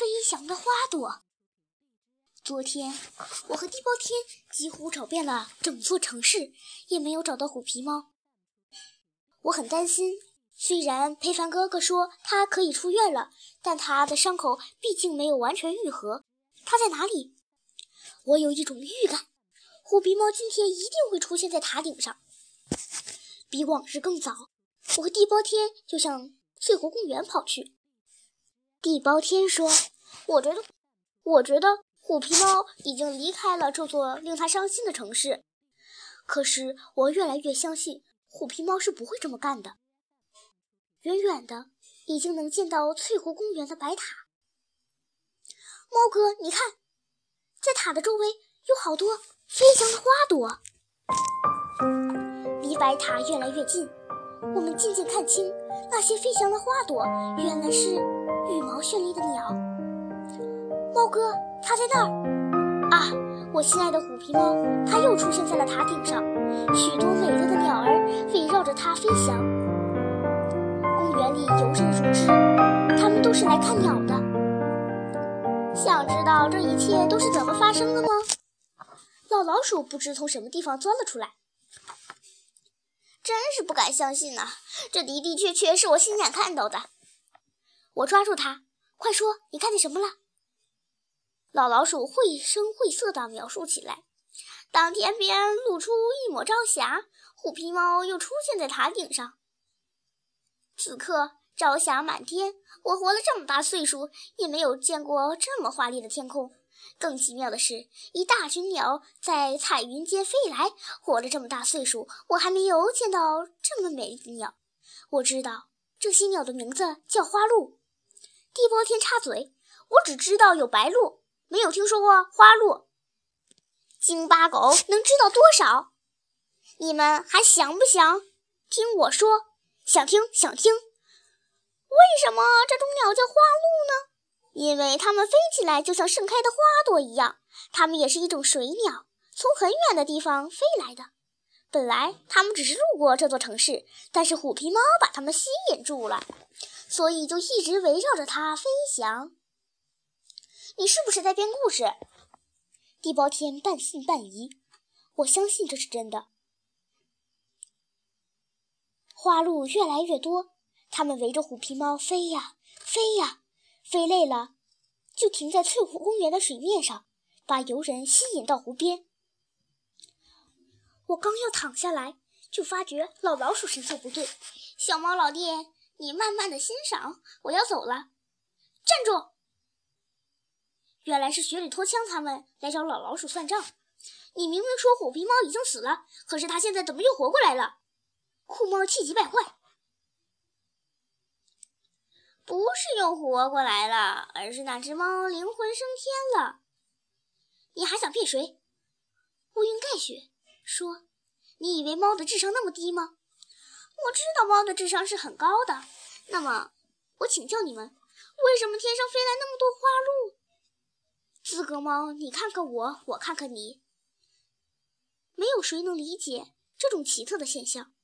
飞翔的花朵。昨天，我和地包天几乎找遍了整座城市，也没有找到虎皮猫。我很担心，虽然裴凡哥哥说他可以出院了，但他的伤口毕竟没有完全愈合。他在哪里？我有一种预感，虎皮猫今天一定会出现在塔顶上。比往日更早，我和地包天就向翠湖公园跑去。地包天说：“我觉得，我觉得。”虎皮猫已经离开了这座令他伤心的城市，可是我越来越相信虎皮猫是不会这么干的。远远的，已经能见到翠湖公园的白塔。猫哥，你看，在塔的周围有好多飞翔的花朵。离白塔越来越近，我们渐渐看清，那些飞翔的花朵原来是羽毛绚丽的鸟。猫哥。它在那儿啊！我心爱的虎皮猫，它又出现在了塔顶上。许多美丽的鸟儿围绕着它飞翔。公园里游人如织，他们都是来看鸟的。想知道这一切都是怎么发生的吗？老老鼠不知从什么地方钻了出来。真是不敢相信呐！这的的确确是我亲眼看到的。我抓住它，快说，你看见什么了？老老鼠绘声绘色地描述起来：当天边露出一抹朝霞，虎皮猫又出现在塔顶上。此刻朝霞满天，我活了这么大岁数，也没有见过这么华丽的天空。更奇妙的是，一大群鸟在彩云间飞来。活了这么大岁数，我还没有见到这么美丽的鸟。我知道这些鸟的名字叫花鹿。地包天插嘴：“我只知道有白鹭。”没有听说过花鹿，京巴狗 能知道多少？你们还想不想听我说？想听，想听。为什么这种鸟叫花鹿呢？因为它们飞起来就像盛开的花朵一样。它们也是一种水鸟，从很远的地方飞来的。本来它们只是路过这座城市，但是虎皮猫把它们吸引住了，所以就一直围绕着它飞翔。你是不是在编故事？地包天半信半疑。我相信这是真的。花鹿越来越多，它们围着虎皮猫飞呀飞呀，飞累了就停在翠湖公园的水面上，把游人吸引到湖边。我刚要躺下来，就发觉老老鼠神色不对。小猫老弟，你慢慢的欣赏，我要走了。站住！原来是雪里拖枪他们来找老老鼠算账。你明明说虎皮猫已经死了，可是它现在怎么又活过来了？酷猫气急败坏。不是又活过来了，而是那只猫灵魂升天了。你还想骗谁？乌云盖雪说：“你以为猫的智商那么低吗？我知道猫的智商是很高的。那么，我请教你们，为什么天上飞来那么多？”资格猫，你看看我，我看看你，没有谁能理解这种奇特的现象。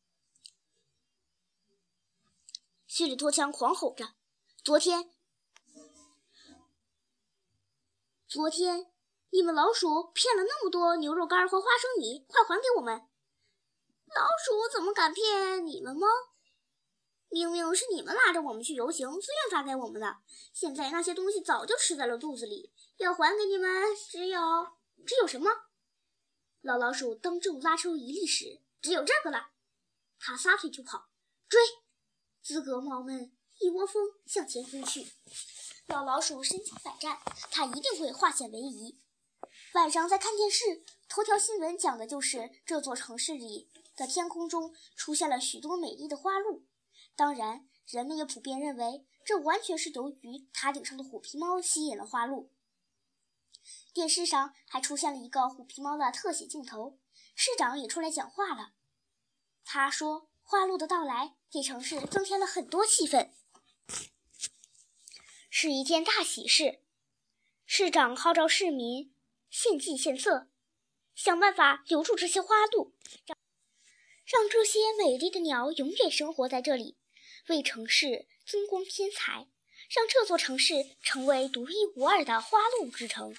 雪里托枪狂吼着：“昨天，昨天你们老鼠骗了那么多牛肉干和花生米，快还给我们！老鼠怎么敢骗你们吗？”明明是你们拉着我们去游行，自愿发给我们的。现在那些东西早就吃在了肚子里，要还给你们，只有只有什么？老老鼠当众拉出一粒屎，只有这个了。他撒腿就跑，追！资格猫们一窝蜂向前飞去。老老鼠身经百战，他一定会化险为夷。晚上在看电视，头条新闻讲的就是这座城市里的天空中出现了许多美丽的花鹿。当然，人们也普遍认为，这完全是由于塔顶上的虎皮猫吸引了花鹿。电视上还出现了一个虎皮猫的特写镜头，市长也出来讲话了。他说：“花鹿的到来给城市增添了很多气氛，是一件大喜事。”市长号召市民献计献策，想办法留住这些花鹿，让让这些美丽的鸟永远生活在这里。为城市增光添彩，让这座城市成为独一无二的花鹿之城。